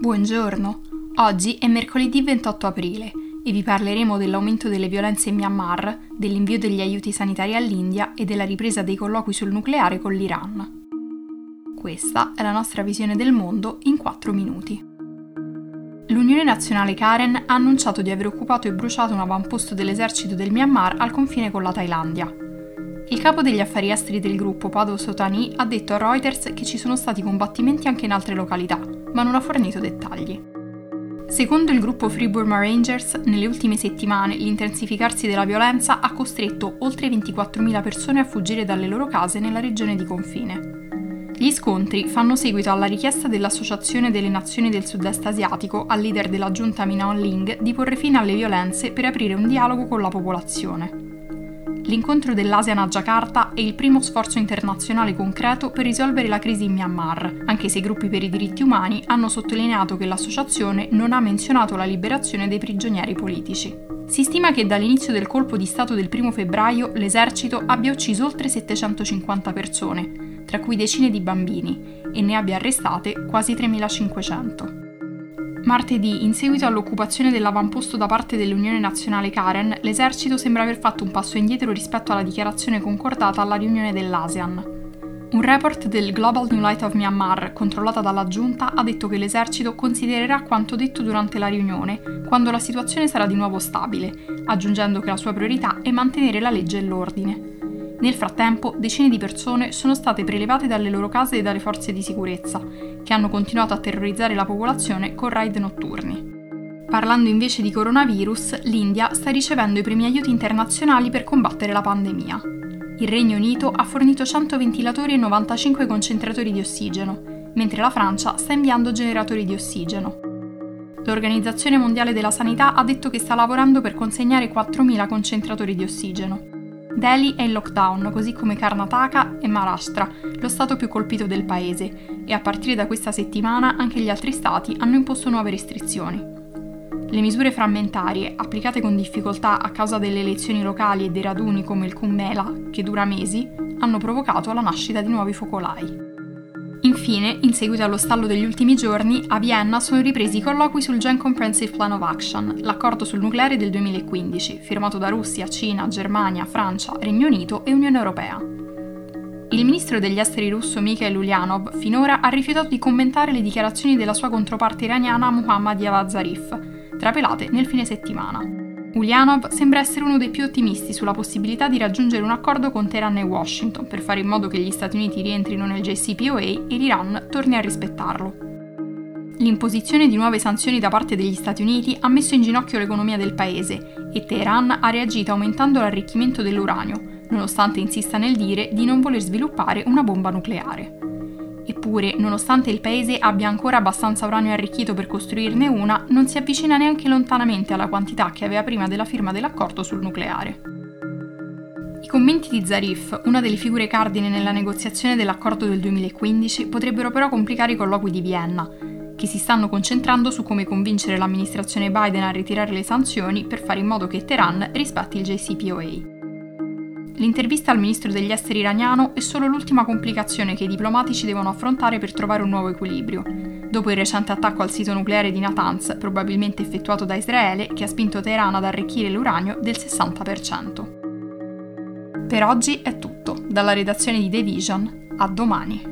Buongiorno, oggi è mercoledì 28 aprile e vi parleremo dell'aumento delle violenze in Myanmar, dell'invio degli aiuti sanitari all'India e della ripresa dei colloqui sul nucleare con l'Iran. Questa è la nostra visione del mondo in 4 minuti. L'Unione Nazionale Karen ha annunciato di aver occupato e bruciato un avamposto dell'esercito del Myanmar al confine con la Thailandia. Il capo degli affari esteri del gruppo, Pado Sotani, ha detto a Reuters che ci sono stati combattimenti anche in altre località, ma non ha fornito dettagli. Secondo il gruppo Free Burma Rangers, nelle ultime settimane l'intensificarsi della violenza ha costretto oltre 24.000 persone a fuggire dalle loro case nella regione di confine. Gli scontri fanno seguito alla richiesta dell'Associazione delle Nazioni del Sud-Est Asiatico al leader della giunta Min Ling di porre fine alle violenze per aprire un dialogo con la popolazione. L'incontro dell'ASEAN a Jakarta è il primo sforzo internazionale concreto per risolvere la crisi in Myanmar, anche se i gruppi per i diritti umani hanno sottolineato che l'associazione non ha menzionato la liberazione dei prigionieri politici. Si stima che dall'inizio del colpo di Stato del 1 febbraio l'esercito abbia ucciso oltre 750 persone, tra cui decine di bambini, e ne abbia arrestate quasi 3500. Martedì, in seguito all'occupazione dell'avamposto da parte dell'Unione Nazionale Karen, l'esercito sembra aver fatto un passo indietro rispetto alla dichiarazione concordata alla riunione dell'ASEAN. Un report del Global New Light of Myanmar, controllata dalla giunta, ha detto che l'esercito considererà quanto detto durante la riunione quando la situazione sarà di nuovo stabile, aggiungendo che la sua priorità è mantenere la legge e l'ordine. Nel frattempo, decine di persone sono state prelevate dalle loro case e dalle forze di sicurezza, che hanno continuato a terrorizzare la popolazione con raid notturni. Parlando invece di coronavirus, l'India sta ricevendo i primi aiuti internazionali per combattere la pandemia. Il Regno Unito ha fornito 100 ventilatori e 95 concentratori di ossigeno, mentre la Francia sta inviando generatori di ossigeno. L'Organizzazione Mondiale della Sanità ha detto che sta lavorando per consegnare 4.000 concentratori di ossigeno. Delhi è in lockdown, così come Karnataka e Maharashtra, lo stato più colpito del paese, e a partire da questa settimana anche gli altri stati hanno imposto nuove restrizioni. Le misure frammentarie, applicate con difficoltà a causa delle elezioni locali e dei raduni come il Kumbh Mela, che dura mesi, hanno provocato la nascita di nuovi focolai. Infine, in seguito allo stallo degli ultimi giorni, a Vienna sono ripresi i colloqui sul Joint Comprehensive Plan of Action, l'accordo sul nucleare del 2015, firmato da Russia, Cina, Germania, Francia, Regno Unito e Unione Europea. Il ministro degli esteri russo Mikhail Ulyanov finora ha rifiutato di commentare le dichiarazioni della sua controparte iraniana Muhammad Javad Zarif, trapelate nel fine settimana. Ulyanov sembra essere uno dei più ottimisti sulla possibilità di raggiungere un accordo con Teheran e Washington per fare in modo che gli Stati Uniti rientrino nel JCPOA e l'Iran torni a rispettarlo. L'imposizione di nuove sanzioni da parte degli Stati Uniti ha messo in ginocchio l'economia del paese e Teheran ha reagito aumentando l'arricchimento dell'uranio, nonostante insista nel dire di non voler sviluppare una bomba nucleare. Eppure, nonostante il paese abbia ancora abbastanza uranio arricchito per costruirne una, non si avvicina neanche lontanamente alla quantità che aveva prima della firma dell'accordo sul nucleare. I commenti di Zarif, una delle figure cardine nella negoziazione dell'accordo del 2015, potrebbero però complicare i colloqui di Vienna, che si stanno concentrando su come convincere l'amministrazione Biden a ritirare le sanzioni per fare in modo che Teheran rispetti il JCPOA. L'intervista al ministro degli esteri iraniano è solo l'ultima complicazione che i diplomatici devono affrontare per trovare un nuovo equilibrio, dopo il recente attacco al sito nucleare di Natanz, probabilmente effettuato da Israele, che ha spinto Teheran ad arricchire l'uranio del 60%. Per oggi è tutto, dalla redazione di The Vision, a domani.